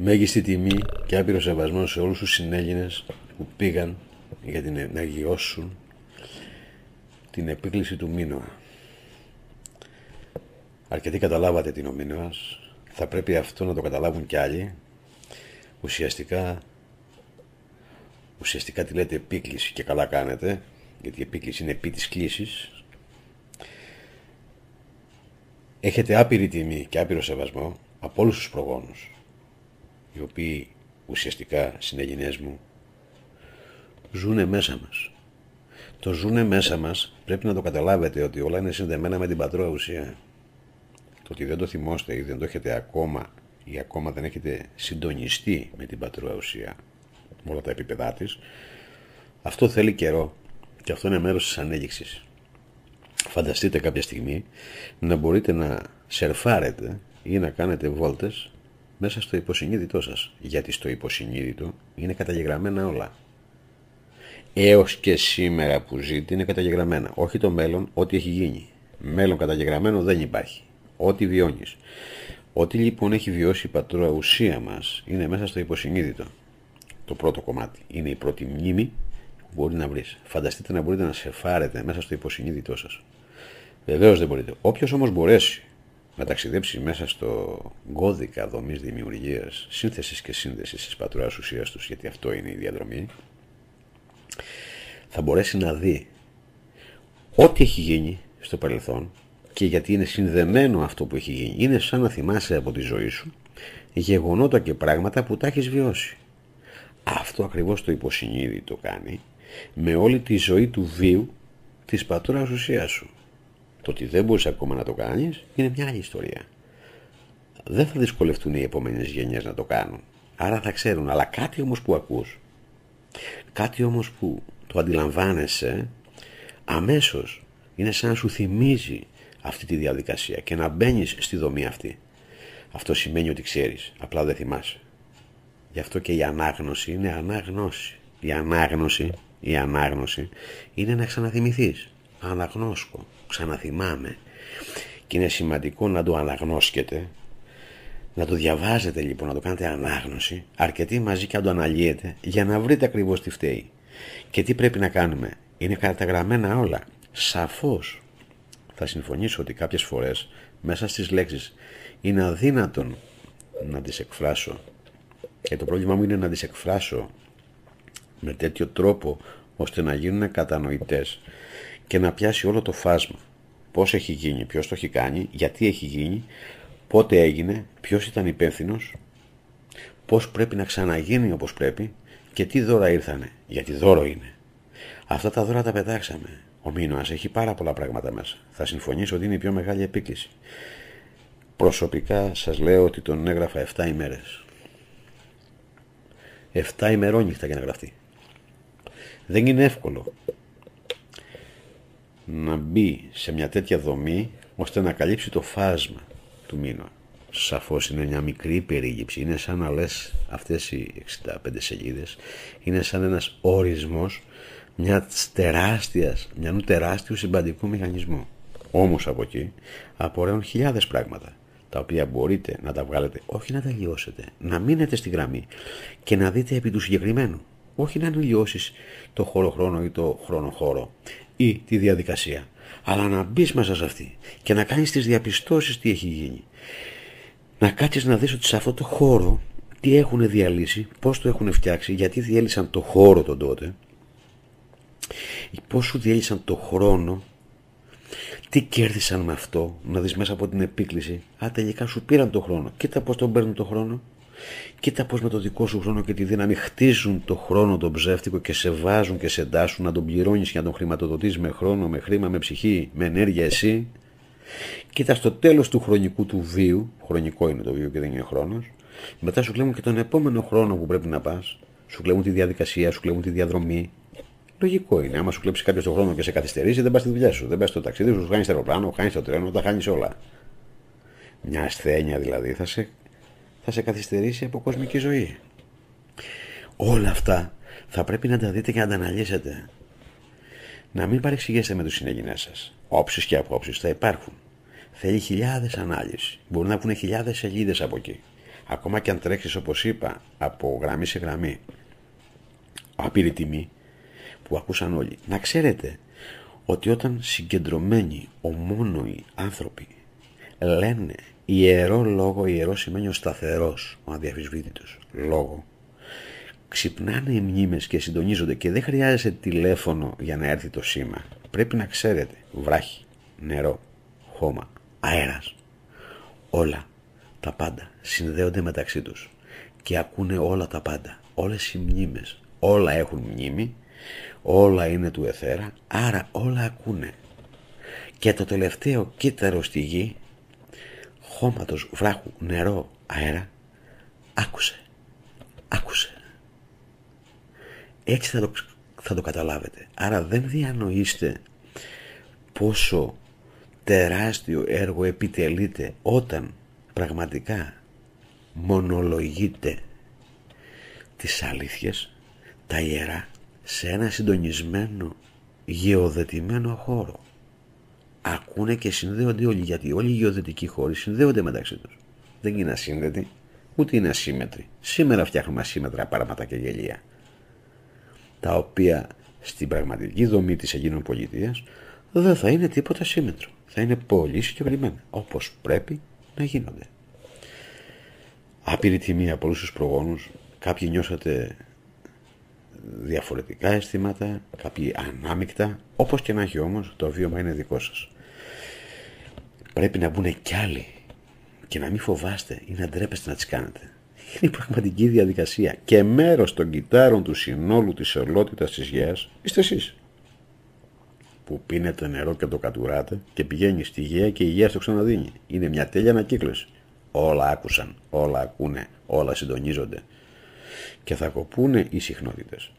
Μέγιστη τιμή και άπειρο σεβασμό σε όλους τους συνέλληνες που πήγαν για την, να γιώσουν την επίκληση του Μίνωα. Αρκετοί καταλάβατε την ο Μίνωας, θα πρέπει αυτό να το καταλάβουν κι άλλοι. Ουσιαστικά, ουσιαστικά τη λέτε επίκληση και καλά κάνετε, γιατί η επίκληση είναι επί της κλήσης. Έχετε άπειρη τιμή και άπειρο σεβασμό από όλους τους προγόνους οι οποίοι ουσιαστικά συνεγενές μου ζούνε μέσα μας. Το ζούνε μέσα μας πρέπει να το καταλάβετε ότι όλα είναι συνδεμένα με την πατρόα ουσία. Το ότι δεν το θυμόστε ή δεν το έχετε ακόμα ή ακόμα δεν έχετε συντονιστεί με την πατρόα ουσία με όλα τα επίπεδά της αυτό θέλει καιρό και αυτό είναι μέρος της ανέγυξης. Φανταστείτε κάποια στιγμή να μπορείτε να σερφάρετε ή να κάνετε βόλτες μέσα στο υποσυνείδητό σας. Γιατί στο υποσυνείδητο είναι καταγεγραμμένα όλα. Έως και σήμερα που ζείτε είναι καταγεγραμμένα. Όχι το μέλλον, ό,τι έχει γίνει. Μέλλον καταγεγραμμένο δεν υπάρχει. Ό,τι βιώνεις. Ό,τι λοιπόν έχει βιώσει η πατρόα ουσία μας είναι μέσα στο υποσυνείδητο. Το πρώτο κομμάτι. Είναι η πρώτη μνήμη που μπορεί να βρεις. Φανταστείτε να μπορείτε να σε φάρετε μέσα στο υποσυνείδητό σας. Βεβαίως δεν μπορείτε. Όποιος όμως μπορέσει να ταξιδέψει μέσα στο κώδικα δομής δημιουργίας, σύνθεσης και σύνδεσης της πατρόα ουσίας τους, γιατί αυτό είναι η διαδρομή, θα μπορέσει να δει ό,τι έχει γίνει στο παρελθόν και γιατί είναι συνδεμένο αυτό που έχει γίνει. Είναι σαν να θυμάσαι από τη ζωή σου γεγονότα και πράγματα που τα έχεις βιώσει. Αυτό ακριβώς το υποσυνείδητο κάνει με όλη τη ζωή του βίου της πατρόας ουσίας σου. Το ότι δεν μπορείς ακόμα να το κάνεις είναι μια άλλη ιστορία. Δεν θα δυσκολευτούν οι επόμενες γενιές να το κάνουν. Άρα θα ξέρουν. Αλλά κάτι όμως που ακούς, κάτι όμως που το αντιλαμβάνεσαι, αμέσως είναι σαν να σου θυμίζει αυτή τη διαδικασία και να μπαίνεις στη δομή αυτή. Αυτό σημαίνει ότι ξέρεις, απλά δεν θυμάσαι. Γι' αυτό και η ανάγνωση είναι ανάγνωση. Η ανάγνωση, η ανάγνωση είναι να ξαναθυμηθείς. Αναγνώσκω ξαναθυμάμαι. Και είναι σημαντικό να το αναγνώσκετε, να το διαβάζετε λοιπόν, να το κάνετε ανάγνωση, αρκετοί μαζί και να το αναλύετε, για να βρείτε ακριβώς τι φταίει. Και τι πρέπει να κάνουμε. Είναι καταγραμμένα όλα. Σαφώς θα συμφωνήσω ότι κάποιες φορές μέσα στις λέξεις είναι αδύνατον να τις εκφράσω. Και το πρόβλημά μου είναι να τις εκφράσω με τέτοιο τρόπο ώστε να γίνουν κατανοητές και να πιάσει όλο το φάσμα. Πώς έχει γίνει, ποιος το έχει κάνει, γιατί έχει γίνει, πότε έγινε, ποιος ήταν υπεύθυνος, πώς πρέπει να ξαναγίνει όπως πρέπει και τι δώρα ήρθανε, γιατί δώρο είναι. Αυτά τα δώρα τα πετάξαμε. Ο Μίνωας έχει πάρα πολλά πράγματα μέσα. Θα συμφωνήσω ότι είναι η πιο μεγάλη επίκληση. Προσωπικά σας λέω ότι τον έγραφα 7 ημέρες. 7 ημερόνυχτα για να γραφτεί. Δεν είναι εύκολο να μπει σε μια τέτοια δομή ώστε να καλύψει το φάσμα του μήνα. Σαφώς είναι μια μικρή περίγυψη, είναι σαν να λες αυτές οι 65 σελίδες, είναι σαν ένας ορισμός μιας τεράστιας, μια τεράστιου συμπαντικού μηχανισμού. Όμως από εκεί απορρέουν χιλιάδες πράγματα τα οποία μπορείτε να τα βγάλετε, όχι να τα λιώσετε, να μείνετε στη γραμμή και να δείτε επί του συγκεκριμένου. Όχι να λιώσεις το χώρο-χρόνο ή το χρόνο-χώρο ή τη διαδικασία. Αλλά να μπεις μέσα σε αυτή και να κάνεις τις διαπιστώσεις τι έχει γίνει. Να κάτσεις να δεις ότι σε αυτό το χώρο τι έχουν διαλύσει, πώς το έχουν φτιάξει, γιατί διέλυσαν το χώρο τον τότε, πώς σου διέλυσαν το χρόνο, τι κέρδισαν με αυτό, να δεις μέσα από την επίκληση, α τελικά σου πήραν το χρόνο, κοίτα πώς τον παίρνουν το χρόνο, Κοίτα πώς με το δικό σου χρόνο και τη δύναμη χτίζουν το χρόνο τον ψεύτικο και σε βάζουν και σε εντάσσουν να τον πληρώνεις και να τον χρηματοδοτείς με χρόνο, με χρήμα, με ψυχή, με ενέργεια εσύ. Κοίτα στο τέλος του χρονικού του βίου, χρονικό είναι το βίο και δεν είναι χρόνος, μετά σου κλέβουν και τον επόμενο χρόνο που πρέπει να πας, σου κλέβουν τη διαδικασία, σου κλέβουν τη διαδρομή. Λογικό είναι. Άμα σου κλέψει κάποιος τον χρόνο και σε καθυστερήσει, δεν πας στη δουλειά σου. Δεν πας στο ταξίδι σου, σου χάνεις το αεροπλάνο, χάνεις το τρένο, τα χάνεις όλα. Μια ασθένεια δηλαδή θα σε θα σε καθυστερήσει από κοσμική ζωή. Όλα αυτά θα πρέπει να τα δείτε και να τα αναλύσετε. Να μην παρεξηγήσετε με τους συνεγγινές σας. Όψεις και απόψεις θα υπάρχουν. Θέλει χιλιάδες ανάλυση. Μπορεί να βγουν χιλιάδες σελίδες από εκεί. ακόμα και αν τρέξεις όπως είπα από γραμμή σε γραμμή άπειρη τιμή που ακούσαν όλοι να ξέρετε ότι όταν συγκεντρωμένοι ομόνοι άνθρωποι λένε ιερό λόγο, ιερό σημαίνει ο σταθερός, ο αδιαφυσβήτητος. Λόγο. Ξυπνάνε οι μνήμες και συντονίζονται και δεν χρειάζεται τηλέφωνο για να έρθει το σήμα. Πρέπει να ξέρετε βράχη, νερό, χώμα, αέρας. Όλα τα πάντα συνδέονται μεταξύ τους και ακούνε όλα τα πάντα. Όλες οι μνήμες όλα έχουν μνήμη όλα είναι του εθέρα άρα όλα ακούνε. Και το τελευταίο κύτταρο στη γη χώματος, βράχου, νερό, αέρα. Άκουσε, άκουσε. Έτσι θα το, θα το καταλάβετε. Άρα δεν διανοείστε πόσο τεράστιο έργο επιτελείται όταν πραγματικά μονολογείτε τις αλήθειες, τα ιερά, σε ένα συντονισμένο, γεωδετημένο χώρο. Ακούνε και συνδέονται όλοι, γιατί όλοι οι γεωδετικοί χώροι συνδέονται μεταξύ τους. Δεν είναι ασύνδετοι, ούτε είναι ασύμμετροι. Σήμερα φτιάχνουμε ασύμμετρα πράγματα και γελία, τα οποία στην πραγματική δομή της Αγίνων Πολιτείας δεν θα είναι τίποτα σύμμετρο. Θα είναι πολύ συγκεκριμένα, όπως πρέπει να γίνονται. Άπειρη τιμή από όλους τους προγόνους, κάποιοι νιώσατε διαφορετικά αισθήματα, κάποιοι ανάμεικτα, όπως και να έχει όμως, το βίωμα είναι δικό σας. Πρέπει να μπουν κι άλλοι και να μην φοβάστε ή να ντρέπεστε να τις κάνετε. Είναι η πραγματική διαδικασία και μέρος των κυτάρων του συνόλου της ολότητας της γέας είστε εσείς που πίνετε νερό και το κατουράτε και πηγαίνει στη γέα και η γέα στο ξαναδίνει. Είναι μια τέλεια ανακύκλωση. Όλα άκουσαν, όλα ακούνε, όλα συντονίζονται. Και θα κοπούνε οι συχνότητες.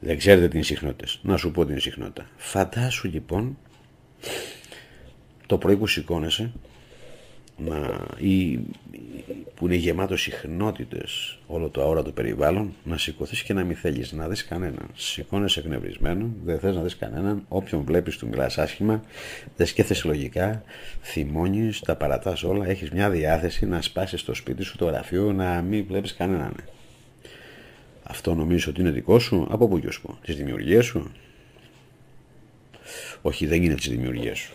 Δεν ξέρετε τι είναι συχνότητες. Να σου πω την συχνότητα. Φαντάσου λοιπόν το πρωί που σηκώνεσαι να, ή, που είναι γεμάτο συχνότητες όλο το αόρατο περιβάλλον να σηκωθείς και να μην θέλεις να δεις κανέναν σηκώνεσαι εκνευρισμένο δεν θες να δεις κανέναν όποιον βλέπεις του μιλάς άσχημα δεν σκέφτεσαι λογικά θυμώνεις, τα παρατάς όλα έχεις μια διάθεση να σπάσεις το σπίτι σου το γραφείο να μην βλέπεις κανέναν αυτό νομίζω ότι είναι δικό σου από πού σου της δημιουργίας σου όχι δεν είναι της δημιουργίας σου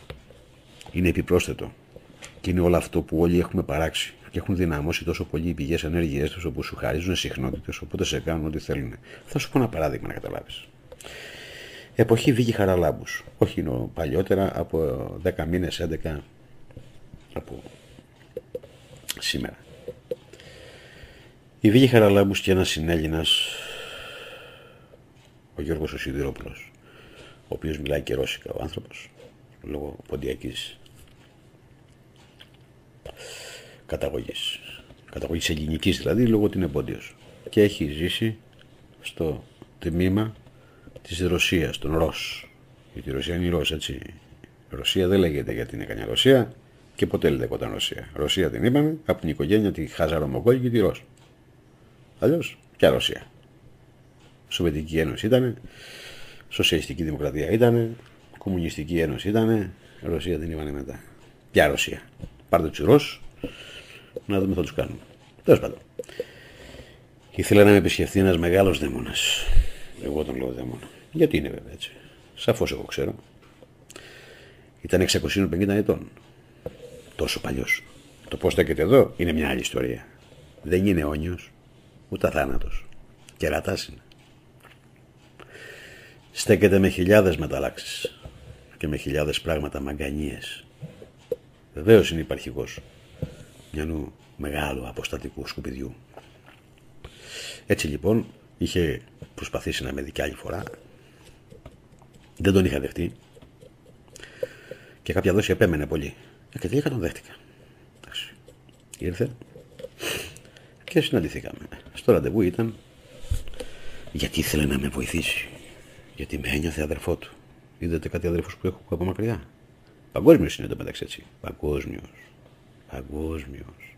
είναι επιπρόσθετο και είναι όλο αυτό που όλοι έχουμε παράξει και έχουν δυναμώσει τόσο πολύ οι πηγές ενέργειές τους όπου σου χαρίζουν συχνότητες, οπότε σε κάνουν ό,τι θέλουν. Θα σου πω ένα παράδειγμα να καταλάβεις. Εποχή Βίκη Χαραλάμπους. Όχι είναι παλιότερα, από 10 μήνες, 11 από σήμερα. Η Βίκη Χαραλάμπου και ένας συνέλληνας, ο Γιώργος ο Σιδηρόπουλος, ο οποίος μιλάει και ρώσικα ο άνθρωπος, λόγω ποντιακής καταγωγής. Καταγωγής ελληνικής δηλαδή, λόγω ότι είναι πόντιος. Και έχει ζήσει στο τμήμα της Ρωσίας, τον Ρος. Γιατί η Ρωσία είναι η Ρος, έτσι. Η Ρωσία δεν λέγεται γιατί είναι κανένα Ρωσία και ποτέ δεν λέγονταν Ρωσία. Ρωσία την είπαμε από την οικογένεια τη Χαζαρομοκόλ και τη Ρος. Αλλιώς, ποια Ρωσία. Σοβιετική Ένωση ήταν, Σοσιαλιστική Δημοκρατία ήταν, Κομμουνιστική Ένωση ήταν, Ρωσία την είπανε μετά. Ποια Ρωσία. Πάρτε τους Ρώσους, να δούμε θα τους κάνουμε. Τέλος πάντων. Ήθελα να με επισκεφθεί ένας μεγάλος δαίμονας. Εγώ τον λέω δαίμονα. Γιατί είναι βέβαια έτσι. Σαφώς εγώ ξέρω. Ήταν 650 ετών. Τόσο παλιός. Το πώς στέκεται εδώ είναι μια άλλη ιστορία. Δεν είναι όνιος, ούτε αθάνατο. Κερατάς είναι. Στέκεται με χιλιάδες μεταλλάξεις και με χιλιάδες πράγματα μαγκανίες. Βεβαίως είναι υπαρχικός μιανού μεγάλου αποστατικού σκουπιδιού. Έτσι λοιπόν είχε προσπαθήσει να με δει κι άλλη φορά. Δεν τον είχα δεχτεί. Και κάποια δόση επέμενε πολύ. Και τελικά τον δέχτηκα. Εντάξει. Ήρθε και συναντηθήκαμε. Στο ραντεβού ήταν γιατί ήθελε να με βοηθήσει; Γιατί με ένιωθε αδερφό του. Είδατε κάτι αδερφούς που έχω από μακριά; Παγκόσμιος είναι το μεταξύ έτσι. Παγκόσμιος. Παγκόσμιος.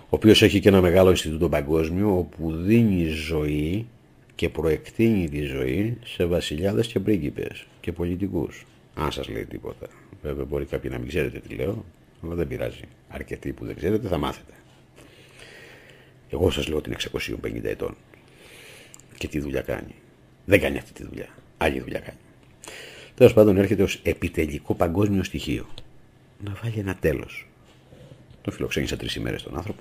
Ο οποίος έχει και ένα μεγάλο Ινστιτούτο παγκόσμιο όπου δίνει ζωή και προεκτείνει τη ζωή σε βασιλιάδες και πρίγκιπες και πολιτικούς. Αν σας λέει τίποτα. Βέβαια μπορεί κάποιοι να μην ξέρετε τι λέω, αλλά δεν πειράζει. Αρκετοί που δεν ξέρετε θα μάθετε. Εγώ σας λέω ότι είναι 650 ετών. Και τι δουλειά κάνει. Δεν κάνει αυτή τη δουλειά. Άλλη δουλειά κάνει. Τέλος πάντων έρχεται ως επιτελικό παγκόσμιο στοιχείο. Να βάλει ένα τέλος. Το φιλοξένησα τρεις ημέρες τον άνθρωπο.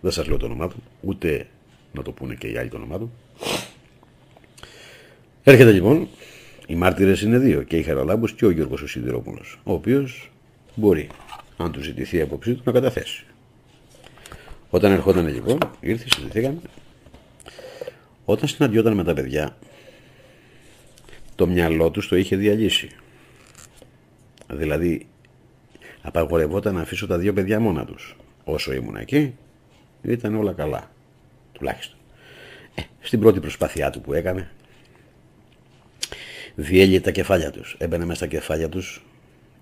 Δεν σας λέω το όνομά του, ούτε να το πούνε και οι άλλοι το όνομά του. Έρχεται λοιπόν, οι μάρτυρες είναι δύο, και η Χαραλάμπου και ο Γιώργος ο Σιδηρόπουλος, ο οποίος μπορεί, αν του ζητηθεί η απόψη του, να καταθέσει. Όταν ερχόταν λοιπόν, ήρθε, συζητήκαμε. Όταν συναντιόταν με τα παιδιά, το μυαλό τους το είχε διαλύσει. Δηλαδή, απαγορευόταν να αφήσω τα δύο παιδιά μόνα τους. Όσο ήμουν εκεί, ήταν όλα καλά. Τουλάχιστον. Ε, στην πρώτη προσπάθειά του που έκανε, διέλυε τα κεφάλια τους. Έμπαινε μέσα στα κεφάλια τους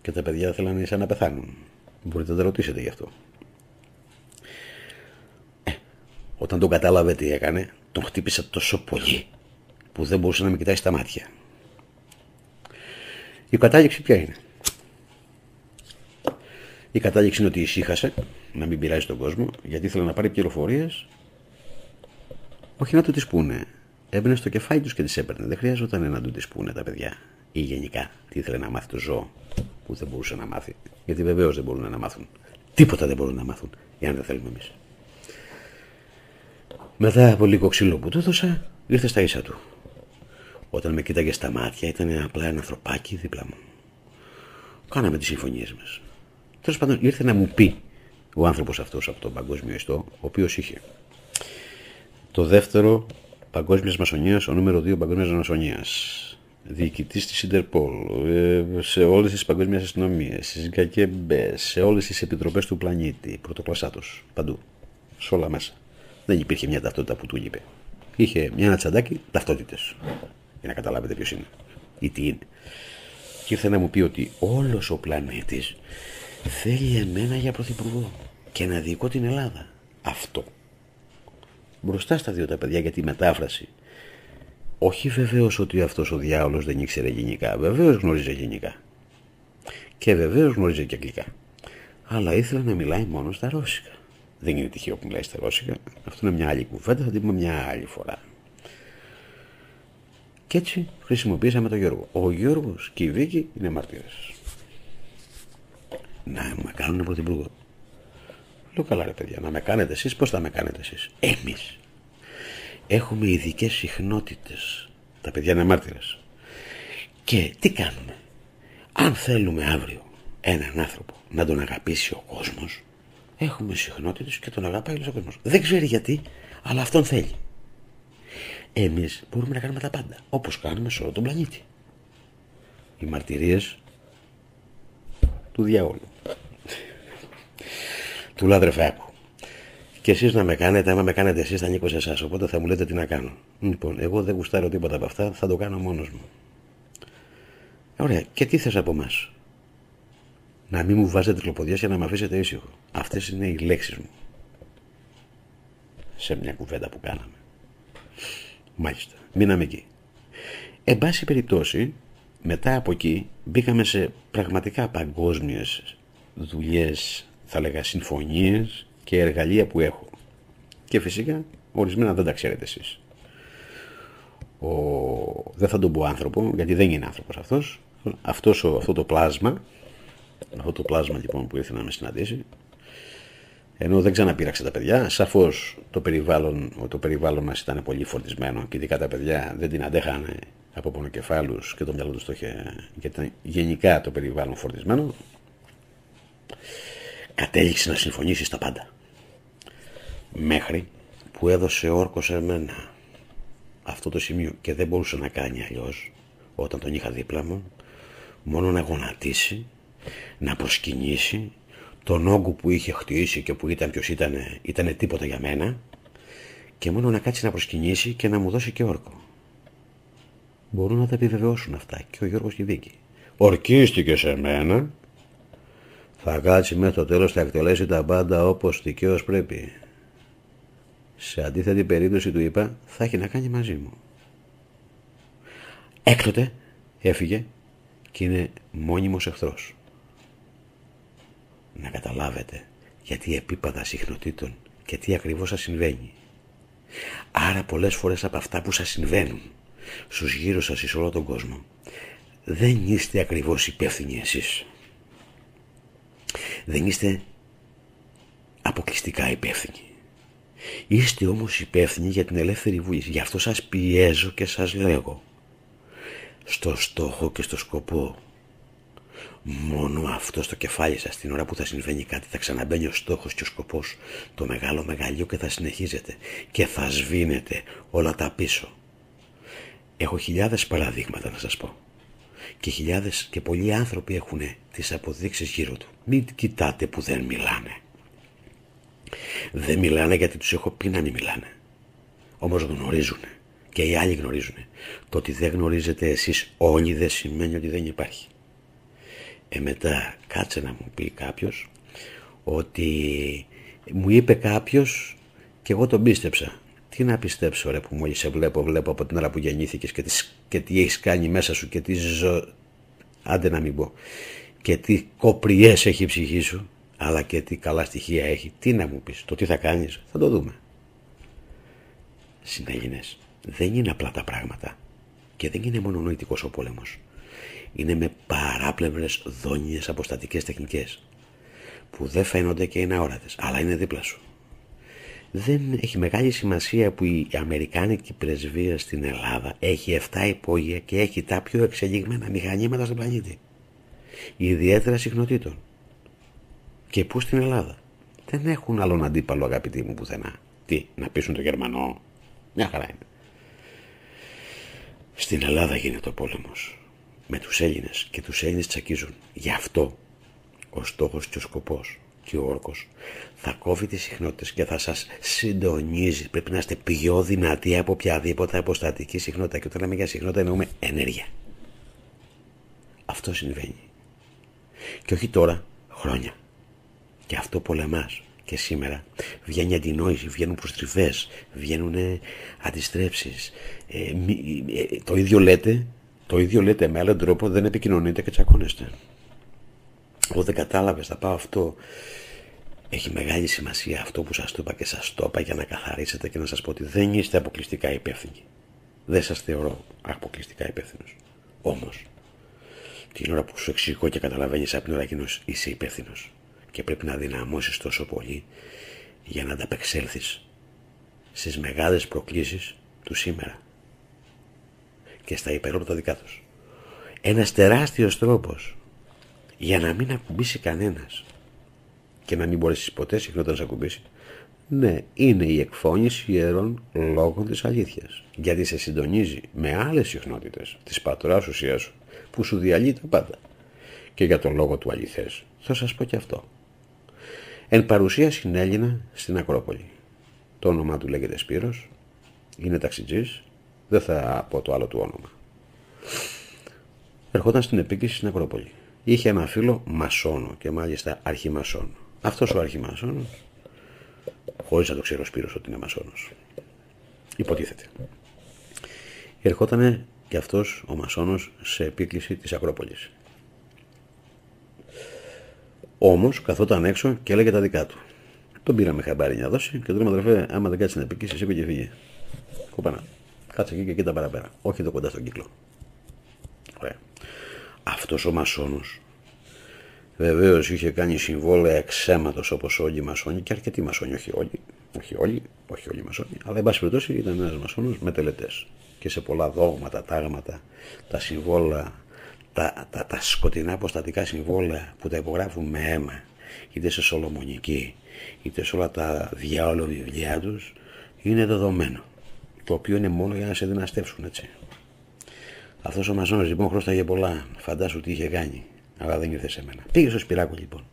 και τα παιδιά θέλανε ίσα να πεθάνουν. Μπορείτε να τα ρωτήσετε γι' αυτό. Ε, όταν τον κατάλαβε τι έκανε, τον χτύπησε τόσο πολύ που δεν μπορούσε να με κοιτάει στα μάτια. Η κατάληξη ποια είναι; Η κατάληξη είναι ότι ησύχασε να μην πειράζει τον κόσμο γιατί ήθελε να πάρει πληροφορίες. Όχι να του τις πούνε. Έμπαινε στο κεφάλι τους και τις έπαιρνε. Δεν χρειαζόταν να του τις πούνε τα παιδιά. Ή γενικά τι ήθελε να μάθει το ζώο που δεν μπορούσε να μάθει. Γιατί βεβαίως δεν μπορούν να μάθουν. Τίποτα δεν μπορούν να μάθουν, εάν δεν θέλουμε εμείς. Μετά από λίγο ξύλο που του έδωσα, ήρθε στα ίσα του. Όταν με κοίταγε στα μάτια ήταν απλά ένα ανθρωπάκι δίπλα μου. Κάναμε τις συμφωνίες μας. Τέλος πάντων ήρθε να μου πει ο άνθρωπος αυτός από τον παγκόσμιο ιστό, ο οποίος είχε το δεύτερο παγκόσμιας μασονίας, ο νούμερο 2 παγκόσμιας μασονίας. Διοικητής της Ιντερπολ, ε, σε όλες τις παγκόσμιες αστυνομίες, στις ΓΚΚΜΠ, σε όλες τις επιτροπές του πλανήτη, πρωτοκλασσάτο, παντού. Σε όλα μέσα. Δεν υπήρχε μια ταυτότητα που του είπε. Είχε μια ένα τσαντάκι ταυτότητες για να καταλάβετε ποιος είναι ή τι είναι. Και ήρθε να μου πει ότι όλος ο πλανήτης θέλει εμένα για πρωθυπουργό και να διοικώ την Ελλάδα. Αυτό. Μπροστά στα δύο τα παιδιά για τη μετάφραση. Όχι βεβαίως ότι αυτός ο διάολος δεν ήξερε γενικά. Βεβαίως γνώριζε γενικά. Και βεβαίως γνώριζε και αγγλικά. Αλλά ήθελε να μιλάει μόνο στα ρώσικα. Δεν είναι τυχαίο που μιλάει στα ρώσικα. Αυτό είναι μια άλλη κουβέντα, θα την πούμε μια άλλη φορά. Και έτσι χρησιμοποίησαμε τον Γιώργο. Ο Γιώργος και η Βίκη είναι μάρτυρες. Να με κάνουν πρωθυπουργό. Λέω καλά ρε παιδιά, να με κάνετε εσείς, πώς θα με κάνετε εσείς; Εμείς. Έχουμε ειδικές συχνότητες. Τα παιδιά είναι μάρτυρες. Και τι κάνουμε; Αν θέλουμε αύριο έναν άνθρωπο να τον αγαπήσει ο κόσμος, έχουμε συχνότητες και τον αγαπάει ο κόσμος. Δεν ξέρει γιατί, αλλά αυτόν θέλει. Εμείς μπορούμε να κάνουμε τα πάντα, όπως κάνουμε σε όλο τον πλανήτη. Οι μαρτυρίες του διαόλου. του λάδρεφάκου. Και εσείς να με κάνετε, άμα με κάνετε εσείς θα ανήκω σε εσάς, οπότε θα μου λέτε τι να κάνω. Λοιπόν, εγώ δεν γουστάρω τίποτα από αυτά, θα το κάνω μόνος μου. Ωραία, και τι θες από εμάς; Να μην μου βάζετε κλοποδιές για να με αφήσετε ήσυχο. Αυτές είναι οι λέξεις μου. Σε μια κουβέντα που κάναμε. Μάλιστα. Μείναμε εκεί. Εν πάση περιπτώσει, μετά από εκεί μπήκαμε σε πραγματικά παγκόσμιες δουλειές, θα λέγα συμφωνίες και εργαλεία που έχω. Και φυσικά ορισμένα δεν τα ξέρετε εσείς. Ο... Δεν θα τον πω άνθρωπο, γιατί δεν είναι άνθρωπος αυτός. αυτός αυτό το πλάσμα, αυτό το πλάσμα λοιπόν που ήρθε να με συναντήσει, ενώ δεν ξαναπήραξε τα παιδιά. Σαφώς το περιβάλλον, το περιβάλλον μας ήταν πολύ φορτισμένο και ειδικά τα παιδιά δεν την αντέχανε από πονοκεφάλου και το μυαλό τους το είχε. και ήταν γενικά το περιβάλλον φορτισμένο. Κατέληξε να συμφωνήσεις στα πάντα. Μέχρι που έδωσε όρκος σε μένα αυτό το σημείο και δεν μπορούσε να κάνει αλλιώς όταν τον είχα δίπλα μου μόνο να γονατίσει, να προσκυνήσει τον όγκο που είχε χτίσει και που ήταν ποιος ήταν, ήταν τίποτα για μένα και μόνο να κάτσει να προσκυνήσει και να μου δώσει και όρκο. Μπορούν να τα επιβεβαιώσουν αυτά και ο Γιώργος και η Βίκη. Ορκίστηκε σε μένα, θα κάτσει μέχρι το τέλος, θα εκτελέσει τα πάντα όπως δικαίως πρέπει. Σε αντίθετη περίπτωση του είπα, θα έχει να κάνει μαζί μου. Έκτοτε έφυγε και είναι μόνιμος εχθρός να καταλάβετε γιατί επίπεδα συχνοτήτων και τι ακριβώς σας συμβαίνει. Άρα πολλές φορές από αυτά που σας συμβαίνουν στους γύρω σας ή σε όλο τον κόσμο δεν είστε ακριβώς υπεύθυνοι εσείς. Δεν είστε αποκλειστικά υπεύθυνοι. Είστε όμως υπεύθυνοι για την ελεύθερη βούληση. Γι' αυτό σας πιέζω και σας λέγω. Στο στόχο και στο σκοπό. Μόνο αυτό στο κεφάλι σας την ώρα που θα συμβαίνει κάτι θα ξαναμπαίνει ο στόχος και ο σκοπός το μεγάλο μεγαλείο και θα συνεχίζετε και θα σβήνετε όλα τα πίσω. Έχω χιλιάδες παραδείγματα να σας πω και χιλιάδες και πολλοί άνθρωποι έχουν τις αποδείξεις γύρω του. Μην κοιτάτε που δεν μιλάνε. Δεν μιλάνε γιατί τους έχω πει να μην μιλάνε. Όμως γνωρίζουν και οι άλλοι γνωρίζουν. Το ότι δεν γνωρίζετε εσείς όλοι δεν σημαίνει ότι δεν υπάρχει. Ε μετά κάτσε να μου πει κάποιος ότι μου είπε κάποιος και εγώ τον πίστεψα. Τι να πιστέψω ρε που μόλις σε βλέπω, βλέπω από την ώρα που γεννήθηκες και, και τι έχεις κάνει μέσα σου και τι ζω... Άντε να μην πω. Και τι κοπριές έχει η ψυχή σου αλλά και τι καλά στοιχεία έχει. Τι να μου πεις, το τι θα κάνεις, θα το δούμε. Συνέγινες, δεν είναι απλά τα πράγματα και δεν είναι μονονοητικός ο πόλεμος. Είναι με παράπλευρες δόνιες αποστατικές τεχνικές που δεν φαίνονται και είναι αόρατες, αλλά είναι δίπλα σου. Δεν έχει μεγάλη σημασία που η Αμερικάνικη πρεσβεία στην Ελλάδα έχει 7 υπόγεια και έχει τα πιο εξελιγμένα μηχανήματα στον πλανήτη. Ιδιαίτερα συχνοτήτων. Και πού στην Ελλάδα; Δεν έχουν άλλον αντίπαλο αγαπητοί μου πουθενά. Τι, να πείσουν το Γερμανό; Μια χαρά είναι. Στην Ελλάδα γίνεται ο πόλεμος. Με τους Έλληνες και τους Έλληνες τσακίζουν. Γι' αυτό ο στόχος και ο σκοπός και ο όρκος θα κόβει τις συχνότητες και θα σας συντονίζει. Πρέπει να είστε πιο δυνατοί από οποιαδήποτε αποστατική συχνότητα. Και όταν λέμε για συχνότητα εννοούμε ενέργεια. Αυτό συμβαίνει. Και όχι τώρα, χρόνια. Και αυτό πολεμάς. Και σήμερα βγαίνει αντινόηση, βγαίνουν προστριβές, βγαίνουν αντιστρέψεις. Ε, ε, το ίδιο λέτε, το ίδιο λέτε με άλλο τρόπο δεν επικοινωνείτε και τσακώνεστε. Εγώ δεν κατάλαβες, θα πάω αυτό. Έχει μεγάλη σημασία αυτό που σας το είπα και σας το είπα για να καθαρίσετε και να σας πω ότι δεν είστε αποκλειστικά υπεύθυνοι. Δεν σας θεωρώ αποκλειστικά υπεύθυνος. Όμως, την ώρα που σου εξηγώ και καταλαβαίνεις από την ώρα είσαι υπεύθυνος και πρέπει να δυναμώσεις τόσο πολύ για να ανταπεξέλθεις στις μεγάλες προκλήσεις του σήμερα και στα υπερόπτα δικά τους. Ένας τεράστιος τρόπος για να μην ακουμπήσει κανένας και να μην μπορέσεις ποτέ συχνότερα να σε ακουμπήσει ναι, είναι η εκφώνηση ιερών λόγων της αλήθειας γιατί σε συντονίζει με άλλες συχνότητες της πατράς ουσίας σου που σου διαλύει τα πάντα και για τον λόγο του αληθές θα σας πω και αυτό Εν παρουσία συνέλληνα στην Ακρόπολη. Το όνομά του λέγεται Σπύρος, είναι ταξιτζής, δεν θα πω το άλλο του όνομα. Ερχόταν στην επίκηση στην Ακρόπολη. Είχε ένα φίλο μασόνο και μάλιστα αρχιμασόνο. Αυτός ο αρχιμασόνος, χωρίς να το ξέρω Σπύρος ότι είναι μασόνος, υποτίθεται. Ερχόταν και αυτός ο μασόνος σε επίκληση της Ακρόπολης. Όμως καθόταν έξω και έλεγε τα δικά του. Τον πήραμε χαμπάρι μια δόση και του λέμε αδερφέ, άμα δεν κάτσεις να επικίσει, εσύ και φύγε. Κούπανα. Κάτσε εκεί και κοίτα παραπέρα. Όχι εδώ κοντά στον κύκλο. Ωραία. Αυτός ο μασόνος βεβαίως είχε κάνει συμβόλαια εξαίματος όπως όλοι οι μασόνοι και αρκετοί μασόνοι, όχι όλοι, όχι όλοι, όχι όλοι οι μασόνοι, αλλά εν πάση περιπτώσει ήταν ένας μασόνος με τελετές. Και σε πολλά δόγματα, τάγματα, τα συμβόλαια τα, τα, τα σκοτεινά αποστατικά συμβόλαια που τα υπογράφουν με αίμα είτε σε Σολομονική είτε σε όλα τα διάολο βιβλία τους είναι δεδομένο το οποίο είναι μόνο για να σε δυναστεύσουν έτσι αυτός ο Μαζόνος λοιπόν χρώσταγε πολλά φαντάσου τι είχε κάνει αλλά δεν ήρθε σε μένα πήγε στο Σπυράκο λοιπόν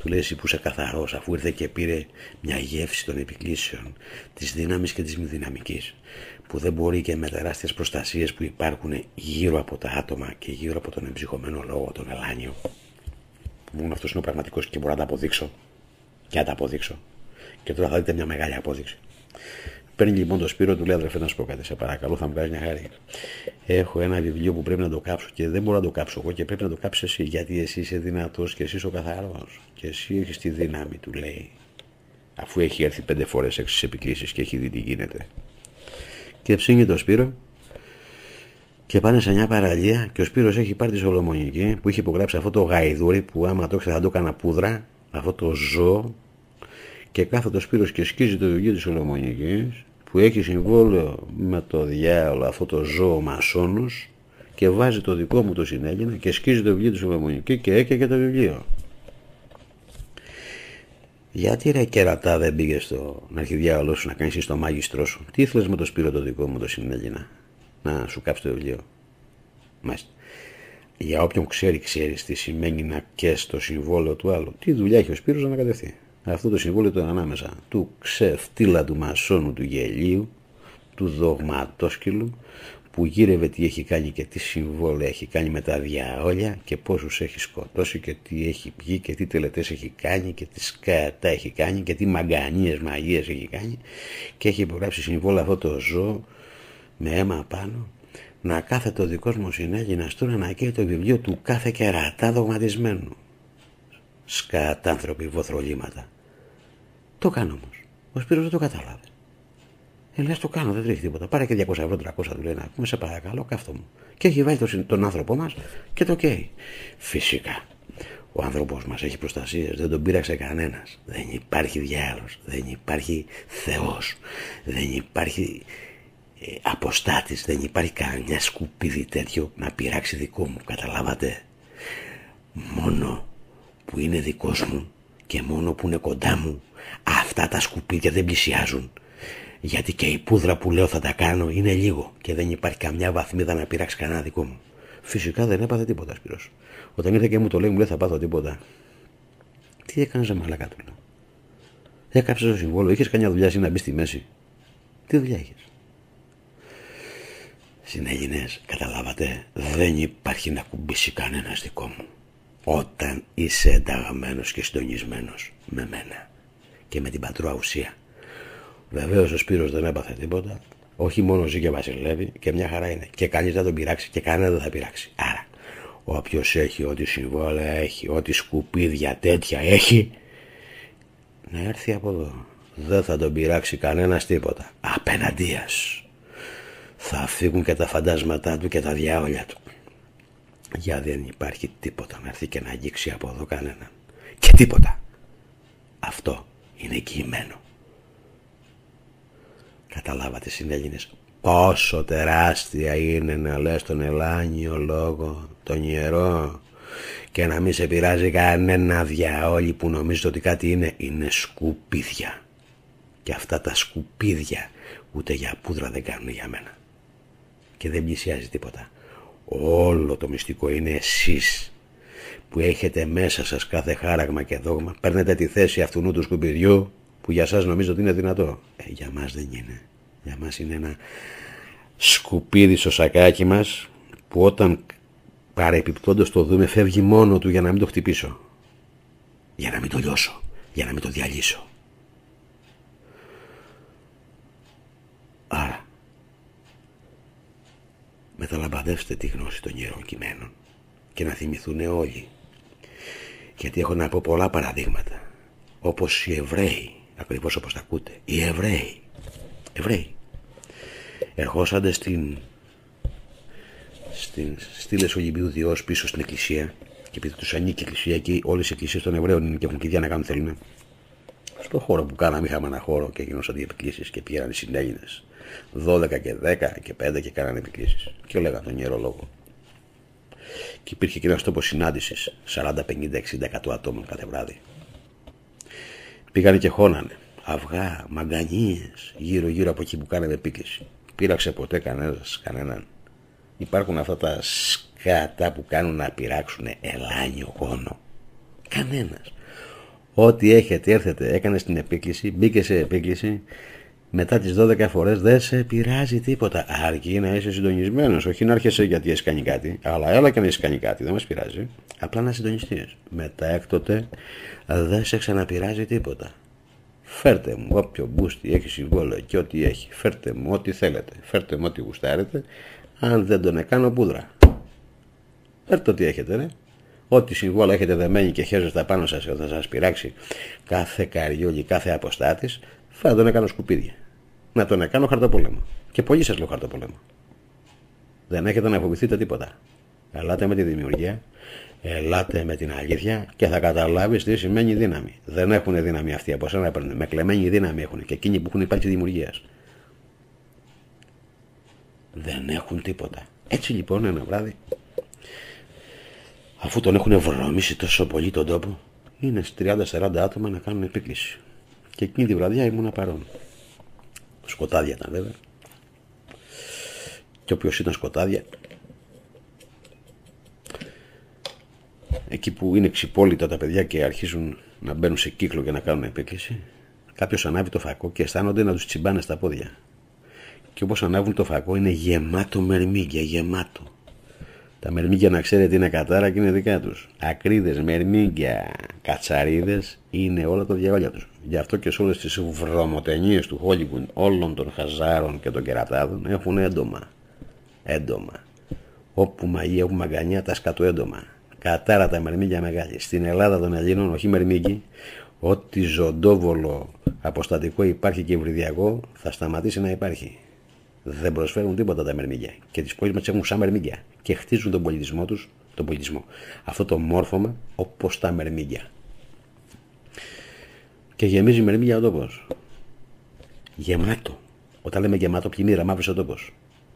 του λέει εσύ που είσαι καθαρός αφού ήρθε και πήρε μια γεύση των επικλήσεων της δύναμης και της μη δυναμικής που δεν μπορεί και με τεράστιες προστασίες που υπάρχουν γύρω από τα άτομα και γύρω από τον εμψυχωμένο λόγο, τον Ελάνιο. Μόνο αυτός είναι ο πραγματικός και μπορώ να τα αποδείξω. Και να τα αποδείξω. Και τώρα θα δείτε μια μεγάλη απόδειξη. Παίρνει λοιπόν το Σπύρο, του λέει αδερφέ να σου πω κάτι, σε παρακαλώ, θα μου κάνεις μια χάρη. Έχω ένα βιβλίο που πρέπει να το κάψω και δεν μπορώ να το κάψω εγώ και πρέπει να το κάψεις εσύ γιατί εσύ είσαι δυνατός και εσύ είσαι ο καθαρός. Και εσύ έχεις τη δύναμη, του λέει. Αφού έχει έρθει πέντε φορές έξι επικρίσεις και έχει δει τι γίνεται. Και ψήνει το Σπύρο και πάνε σε μια παραλία και ο Σπύρος έχει πάρει τη Σολομονική που είχε υπογράψει αυτό το γαϊδούρι που άμα το ήξερα θα το έκανα πούδρα, αυτό το ζώο και κάθεται ο Σπύρος και σκίζει το βιβλίο της Σολομονικής που έχει συμβόλαιο με το διάολο αυτό το ζώο μασόνους και βάζει το δικό μου το συνέλληνα και σκίζει το βιβλίο του Σολομονική και έκαιγε το βιβλίο. Γιατί ρε κερατά δεν πήγε στο να έρθει διάολο σου να κάνεις το μάγιστρό σου; Τι ήθελε με το Σπύρο το δικό μου το συνέλληνα να σου κάψει το βιβλίο; Μάλιστα. Για όποιον ξέρει, ξέρεις τι σημαίνει να καίει το συμβόλαιο του άλλου. Τι δουλειά έχει ο Σπύρος να ανακατευθεί; Αυτό το συμβόλαιο το ανάμεσα του ξεφτύλα του μασόνου του γελίου, του δογματόσκυλου, που γύρευε τι έχει κάνει και τι συμβόλαια έχει κάνει με τα διαόλια και πόσους έχει σκοτώσει και τι έχει πει και τι τελετές έχει κάνει και τι σκατά έχει κάνει και τι μαγκανίες μαγείες έχει κάνει και έχει υπογράψει συμβόλαια αυτό το ζώο με αίμα πάνω να κάθεται ο δικός μου συνέγινας τώρα να καίει το βιβλίο του κάθε κερατά δογματισμένου. Σκατά άνθρωποι βοθρολίματα. Το κάνω όμως. Ο Σπύρος δεν το κατάλαβε. Ε, λες το κάνω, δεν τρέχει τίποτα. Πάρε και 200 ευρώ, 300 του λέει να πούμε, σε παρακαλώ, κάφτο μου. Και έχει βάλει τον, τον άνθρωπο μας και το καίει. Φυσικά. Ο άνθρωπος μας έχει προστασίες, δεν τον πείραξε κανένας. Δεν υπάρχει διάλογος, δεν υπάρχει Θεός, δεν υπάρχει ε, αποστάτης, δεν υπάρχει κανένα σκουπίδι τέτοιο να πειράξει δικό μου, καταλάβατε; Μόνο που είναι δικός μου και μόνο που είναι κοντά μου, αυτά τα σκουπίδια δεν πλησιάζουν. Γιατί και η πούδρα που λέω θα τα κάνω είναι λίγο και δεν υπάρχει καμιά βαθμίδα να πειράξει κανένα δικό μου. Φυσικά δεν έπαθε τίποτα Σπύρος. Όταν ήρθε και μου το λέει μου λέει θα πάθω τίποτα. Τι έκανες ρε μαλακά του λέω. Έκαψες το συμβόλο, είχες καμιά δουλειά εσύ να μπεις στη μέση. Τι δουλειά είχες. Συνέλληνες, καταλάβατε, δεν υπάρχει να κουμπίσει κανένας δικό μου. Όταν είσαι ενταγμένος και συντονισμένος με μένα και με την πατρόα ουσία. Βεβαίως ο Σπύρος δεν έπαθε τίποτα. Όχι μόνο ζει και βασιλεύει και μια χαρά είναι. Και κανείς δεν τον πειράξει και κανένα δεν θα πειράξει. Άρα, όποιος έχει ό,τι συμβόλαια έχει, ό,τι σκουπίδια τέτοια έχει, να έρθει από εδώ. Δεν θα τον πειράξει κανένας τίποτα. Απέναντίας θα φύγουν και τα φαντάσματά του και τα διάολια του. Για δεν υπάρχει τίποτα να έρθει και να αγγίξει από εδώ κανέναν. Και τίποτα. Αυτό είναι κειμένο. Καταλάβατε συνέλληνες πόσο τεράστια είναι να λες τον ελάνιο λόγο, τον ιερό και να μην σε πειράζει κανένα διαόλι που νομίζετε ότι κάτι είναι, είναι σκουπίδια. Και αυτά τα σκουπίδια ούτε για πούδρα δεν κάνουν για μένα και δεν πλησιάζει τίποτα. Όλο το μυστικό είναι εσείς που έχετε μέσα σας κάθε χάραγμα και δόγμα. Παίρνετε τη θέση αυτού του σκουπιδιού που για σας νομίζω ότι είναι δυνατό. Ε, για μας δεν είναι. Για μας είναι ένα σκουπίδι στο σακάκι μας που όταν παρεπιπτόντως το δούμε φεύγει μόνο του για να μην το χτυπήσω. Για να μην το λιώσω. Για να μην το διαλύσω. Άρα μεταλαμπαδεύστε τη γνώση των ιερών κειμένων και να θυμηθούν όλοι. Γιατί έχω να πω πολλά παραδείγματα. Όπως οι Εβραίοι, ακριβώς όπως τα ακούτε, οι Εβραίοι, Εβραίοι, ερχόσανται στην, στην στήλες Ολυμπίου Διός πίσω στην εκκλησία και επειδή τους ανήκει η εκκλησία και όλες οι εκκλησίες των Εβραίων είναι και έχουν κλειδιά να κάνουν θέλουν. Στο χώρο που κάναμε είχαμε ένα χώρο και γίνονταν διεπικλήσεις και πήγαν οι συνέλληνες 12 και 10 και 5 και κάνανε επικλήσεις. Και λέγανε τον ιερό λόγο. Και υπήρχε και ένας τόπος συνάντησης 40, 50, 60, 100 ατόμων κάθε βράδυ. Πήγανε και χώνανε. Αυγά, μαγκανίες, γύρω-γύρω από εκεί που κάνανε επίκληση. Πήραξε ποτέ κανένας, κανέναν. Υπάρχουν αυτά τα σκάτα που κάνουν να πειράξουν ελάνιο γόνο. Κανένας. Ό,τι έχετε, έρθετε, έκανες την επίκληση, μπήκε σε επίκληση, μετά τις 12 φορές δεν σε πειράζει τίποτα. Αρκεί να είσαι συντονισμένος, όχι να έρχεσαι γιατί έχει κάνει κάτι, αλλά έλα και να έχει κάνει κάτι, δεν μας πειράζει. Απλά να συντονιστείς. Μετά έκτοτε δεν σε ξαναπειράζει τίποτα. Φέρτε μου όποιο μπούστι έχει συμβόλαιο και ό,τι έχει. Φέρτε μου ό,τι θέλετε. Φέρτε μου ό,τι γουστάρετε. Αν δεν τον έκανα πούδρα. Φέρτε ό,τι έχετε, ρε. Ό,τι συμβόλα έχετε δεμένοι και χέζεστε πάνω σας θα σας πειράξει κάθε καριόλι, κάθε αποστάτης, θα τον έκανα σκουπίδια. Να τον έκανα χαρτοπολέμο. Και πολύ σας λέω χαρτοπολέμο. Δεν έχετε να φοβηθείτε τίποτα. Ελάτε με τη δημιουργία, ελάτε με την αλήθεια και θα καταλάβεις τι σημαίνει δύναμη. Δεν έχουν δύναμη αυτοί από σένα παίρνουν. Με κλεμμένη δύναμη έχουν και εκείνοι που έχουν υπάρξει δημιουργίας. Δεν έχουν τίποτα. Έτσι λοιπόν ένα βράδυ, αφού τον έχουν βρωμίσει τόσο πολύ τον τόπο, είναι 30-40 άτομα να κάνουν επίκληση. Και εκείνη τη βραδιά ήμουν παρόν. Σκοτάδια ήταν βέβαια. Και όποιος ήταν σκοτάδια, εκεί που είναι ξυπόλυτα τα παιδιά και αρχίζουν να μπαίνουν σε κύκλο για να κάνουν επίκληση, κάποιος ανάβει το φακό και αισθάνονται να τους τσιμπάνε στα πόδια. Και όπως ανάβουν το φακό είναι γεμάτο μερμήγκια, γεμάτο. Τα μερμήγκια να ξέρετε είναι κατάρα και είναι δικά τους. Ακρίδες, μερμήγκια, κατσαρίδες είναι όλα το διαβόλια τους. Γι' αυτό και σε όλες τις βρωμοτενίες του Χόλιγουν όλων των χαζάρων και των κερατάδων έχουν έντομα. Έντομα. Όπου μαγεία, όπου μαγκανιά, τα σκατού έντομα. Κατάρα τα μερμήγκια μεγάλη. Στην Ελλάδα των Ελλήνων, όχι μερμήγκι, ό,τι ζωντόβολο αποστατικό υπάρχει και βρυδιακό θα σταματήσει να υπάρχει. Δεν προσφέρουν τίποτα τα μερμήγκια. Και τις πόλεις μας έχουν σαν μερμήγκια. Και χτίζουν τον πολιτισμό τους, τον πολιτισμό. Αυτό το μόρφωμα όπως τα μερμήγκια. Και γεμίζει μερμήγκια ο τόπος. Γεμάτο. Όταν λέμε γεμάτο, πλημμύρα, μαύρο ο τόπος.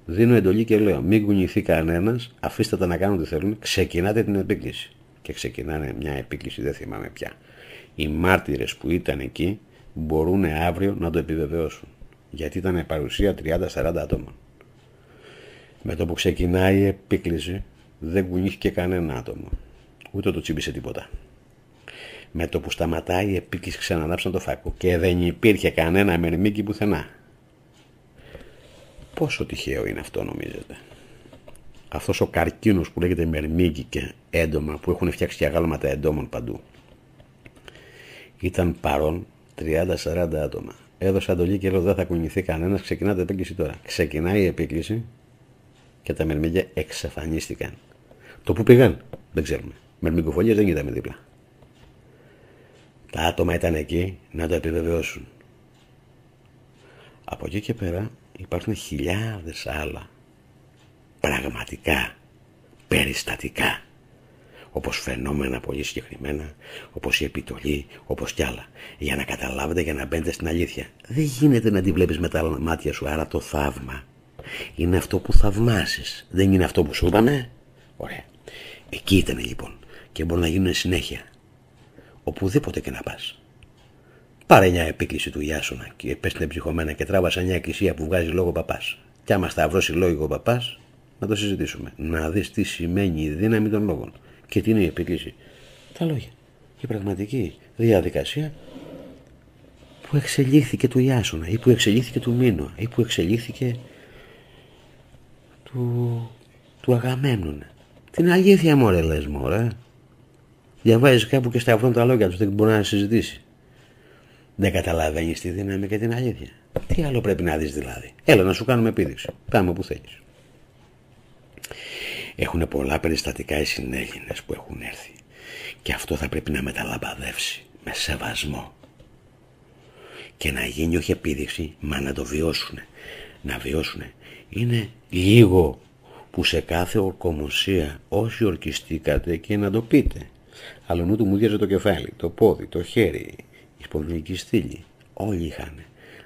Δίνω εντολή και λέω: Μην κουνηθεί κανένας, αφήστε τα να κάνουν τι θέλουν, ξεκινάτε την επίκληση. Και ξεκινάνε μια επίκληση, δεν θυμάμαι πια. Οι μάρτυρες που ήταν εκεί μπορούν αύριο να το επιβεβαιώσουν. Γιατί ήταν παρουσία 30-40 ατόμων. Με το που ξεκινάει η επίκληση, δεν κουνήθηκε κανένα άτομο. Ούτε το τσίμπησε τίποτα. Με το που σταματάει η επίκληση, ξανανάψαν το φάκο και δεν υπήρχε κανένα μερμίκι πουθενά. Πόσο τυχαίο είναι αυτό νομίζετε; Αυτός ο καρκίνος που λέγεται μερμήγκη και έντομα που έχουν φτιάξει και αγάλματα εντόμων παντού. Ήταν παρόν 30-40 άτομα. Έδωσα αντολή και λέω δεν θα κουνηθεί κανένας, ξεκινάτε επίκληση τώρα. Ξεκινάει η επίκληση και τα μερμήγκια εξαφανίστηκαν. Το που πήγαν δεν ξέρουμε. Μερμικοφωνίες δεν είδαμε δίπλα. Τα άτομα ήταν εκεί να το επιβεβαιώσουν. Από εκεί και πέρα υπάρχουν χιλιάδες άλλα πραγματικά περιστατικά όπως φαινόμενα πολύ συγκεκριμένα, όπως η επιτολή, όπως κι άλλα. Για να καταλάβετε, για να μπαίνετε στην αλήθεια. Δεν γίνεται να τη βλέπεις με τα μάτια σου, άρα το θαύμα είναι αυτό που θαυμάσεις. Δεν είναι αυτό που σου είπαμε. Ωραία. Εκεί ήταν λοιπόν και μπορεί να γίνουν συνέχεια. Οπουδήποτε και να πας. Πάρε μια επίκληση του Ιάσονα και πες την εψυχωμένα και τράβασα μια εκκλησία που βγάζει λόγο παπάς. Κι άμα σταυρώσει λόγο παπάς, να το συζητήσουμε. Να δεις τι σημαίνει η δύναμη των λόγων και τι είναι η επίκληση. Τα λόγια. Η πραγματική διαδικασία που εξελίχθηκε του Ιάσονα ή που εξελίχθηκε του Μήνο ή που εξελίχθηκε του, του Αγαμένονα. Την αλήθεια μωρέ λες μωρέ. Διαβάζεις κάπου και σταυρώνουν τα λόγια τους δεν μπορεί να συζητήσει. Δεν καταλαβαίνεις τη δύναμη και την αλήθεια. Τι άλλο πρέπει να δεις δηλαδή; Έλα να σου κάνουμε επίδειξη. Πάμε όπου θέλεις. Έχουν πολλά περιστατικά οι συνέλληνε που έχουν έρθει. Και αυτό θα πρέπει να μεταλαμπαδεύσει με σεβασμό. Και να γίνει όχι επίδειξη, μα να το βιώσουν. Να βιώσουν. Είναι λίγο που σε κάθε ορκομοσία όσοι ορκιστήκατε και να το πείτε. Αλλονού του μου το κεφάλι, το πόδι, το χέρι, η σπονδυλική στήλη. Όλοι είχαν.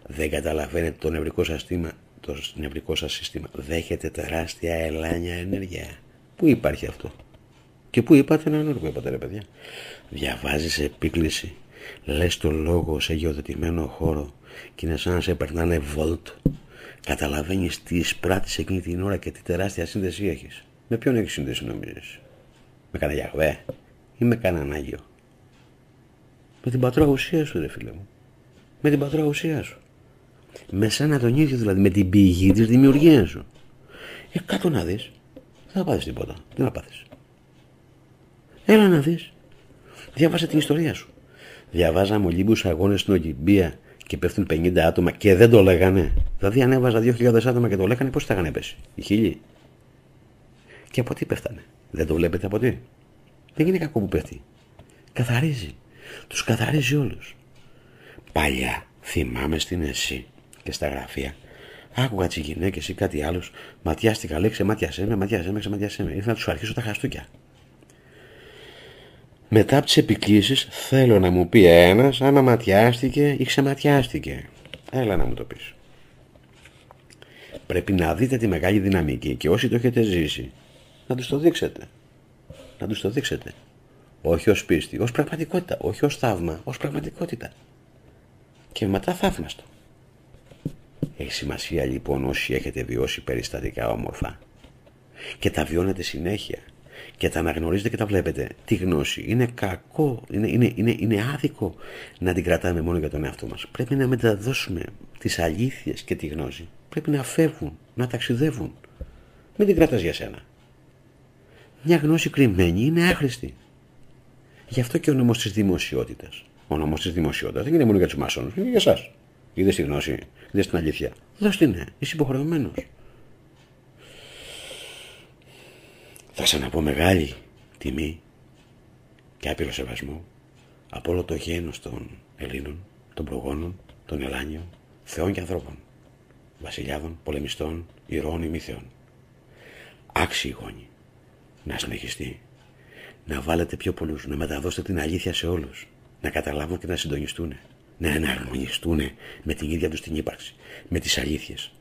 Δεν καταλαβαίνετε το νευρικό σας σύστημα, το νευρικό σας σύστημα δέχεται τεράστια ελάνια ενέργεια. Πού υπάρχει αυτό; Και πού είπατε να είναι είπατε ρε παιδιά; Διαβάζεις επίκληση, λες το λόγο σε γεωδετημένο χώρο και είναι σαν να σε περνάνε βολτ. Καταλαβαίνεις τι εισπράττεις εκείνη την ώρα και τι τεράστια σύνδεση έχεις. Με ποιον έχεις σύνδεση νομίζεις; Με κανένα Γιαχβέ ή με κανέναν Άγιο; Με την πατρά ουσία σου, ρε φίλε μου. Με την πατρά ουσία σου. Με σένα τον ίδιο δηλαδή, με την πηγή της δημιουργίας σου. Ε, κάτω να δεις. Δεν θα πάθεις τίποτα. Τι να πάθεις. Έλα να δεις. Διάβασα την ιστορία σου. Διαβάζαμε Ολύμπιου αγώνες στην Ολυμπία και πέφτουν 50 άτομα και δεν το λέγανε. Δηλαδή, αν έβαζα 2.000 άτομα και το λέγανε, πώς θα είχαν πέσει. Οι χίλιοι. Και από τι πέφτανε. Δεν το βλέπετε από τι. Δεν είναι κακό που πέφτει. Καθαρίζει. Τους καθαρίζει όλους. Παλιά θυμάμαι στην ΕΣΥ και στα γραφεία. Άκουγα τις γυναίκες ή κάτι άλλος. Ματιάστηκα, λέει ξεμάτιασέ με, ματιάσέ με, ξεματιάσέ με. Ήρθα να τους αρχίσω τα χαστούκια. Μετά από τις επικοίσει θέλω να μου πει ένας άμα ματιάστηκε ή ξεματιάστηκε. Έλα να μου το πεις. Πρέπει να δείτε τη μεγάλη δυναμική και όσοι το έχετε ζήσει να τους το δείξετε. Να τους το δείξετε. Όχι ως πίστη, ως πραγματικότητα. Όχι ως θαύμα, ως πραγματικότητα. Και μετά θαύμαστο. Έχει σημασία λοιπόν όσοι έχετε βιώσει περιστατικά όμορφα και τα βιώνετε συνέχεια και τα αναγνωρίζετε και τα βλέπετε. Τι γνώση. Είναι κακό, είναι, είναι, είναι, είναι άδικο να την κρατάμε μόνο για τον εαυτό μας. Πρέπει να μεταδώσουμε τις αλήθειες και τη γνώση. Πρέπει να φεύγουν, να ταξιδεύουν. Μην την κρατάς για σένα. Μια γνώση κρυμμένη είναι άχρηστη. Γι' αυτό και ο νόμος της δημοσιότητας. Ο νόμος της δημοσιότητας δεν είναι μόνο για τους μάσονους, είναι για εσάς. Είδες τη γνώση, είδες την αλήθεια. Δώσ' την, ναι. είσαι υποχρεωμένος. Θα ξαναπώ μεγάλη τιμή και άπειρο σεβασμό από όλο το γένος των Ελλήνων, των προγόνων, των Ελλάνιων, θεών και ανθρώπων, βασιλιάδων, πολεμιστών, ηρώων, ημίθεων. Άξιοι γόνοι να συνεχιστεί, να βάλετε πιο πολλούς, να μεταδώσετε την αλήθεια σε όλους, να καταλάβουν και να συντονιστούν, να εναρμονιστούν με την ίδια τους την ύπαρξη, με τις αλήθειες.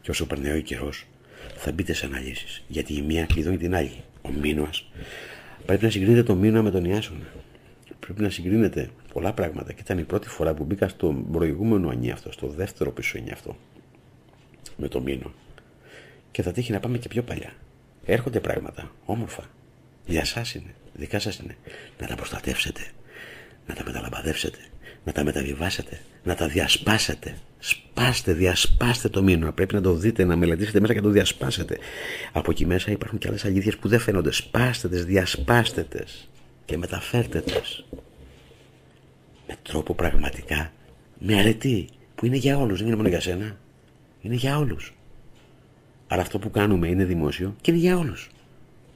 Και όσο περνάει ο καιρός, θα μπείτε σε αναλύσεις. Γιατί η μία κλειδώνει την άλλη. Ο μήνωας πρέπει να συγκρίνετε το μήνωα με τον Ιάσονα. Πρέπει να συγκρίνετε πολλά πράγματα. Και ήταν η πρώτη φορά που μπήκα στο προηγούμενο ανιαυτό, στο δεύτερο πίσω αυτό. Με το μήνο. Και θα τύχει να πάμε και πιο παλιά. Έρχονται πράγματα όμορφα. Για εσά είναι. Δικά σας είναι. Να τα προστατεύσετε. Να τα μεταλαμπαδεύσετε. Να τα μεταβιβάσετε. Να τα διασπάσετε. Σπάστε, διασπάστε το μήνυμα. Πρέπει να το δείτε, να μελετήσετε μέσα και να το διασπάσετε. Από εκεί μέσα υπάρχουν και άλλες αλήθειες που δεν φαίνονται. Σπάστε τε, διασπάστε τε και μεταφέρτε τε. Με τρόπο πραγματικά, με αρετή, που είναι για όλους, δεν είναι μόνο για σένα. Είναι για όλους. Άρα αυτό που κάνουμε είναι δημόσιο και είναι για όλους.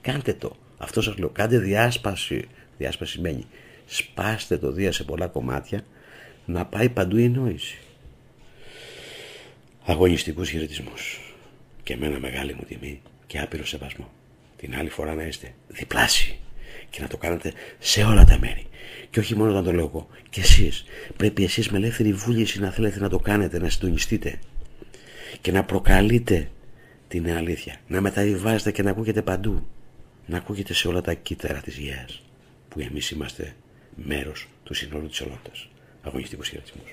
Κάντε το. Αυτό σας λέω. Κάντε διάσπαση. Διάσπαση σημαίνει σπάστε το δία σε πολλά κομμάτια να πάει παντού η νόηση αγωνιστικούς χαιρετισμούς και με ένα μεγάλη μου τιμή και άπειρο σεβασμό. Την άλλη φορά να είστε διπλάσιοι και να το κάνετε σε όλα τα μέρη. Και όχι μόνο όταν το λέω εγώ. Και εσείς. Πρέπει εσείς με ελεύθερη βούληση να θέλετε να το κάνετε, να συντονιστείτε και να προκαλείτε την αλήθεια. Να μεταβιβάζετε και να ακούγεται παντού. Να ακούγεται σε όλα τα κύτταρα της γέας που εμείς είμαστε μέρος του συνόλου της ολότητας αγωνιστικούς χαιρετισμούς.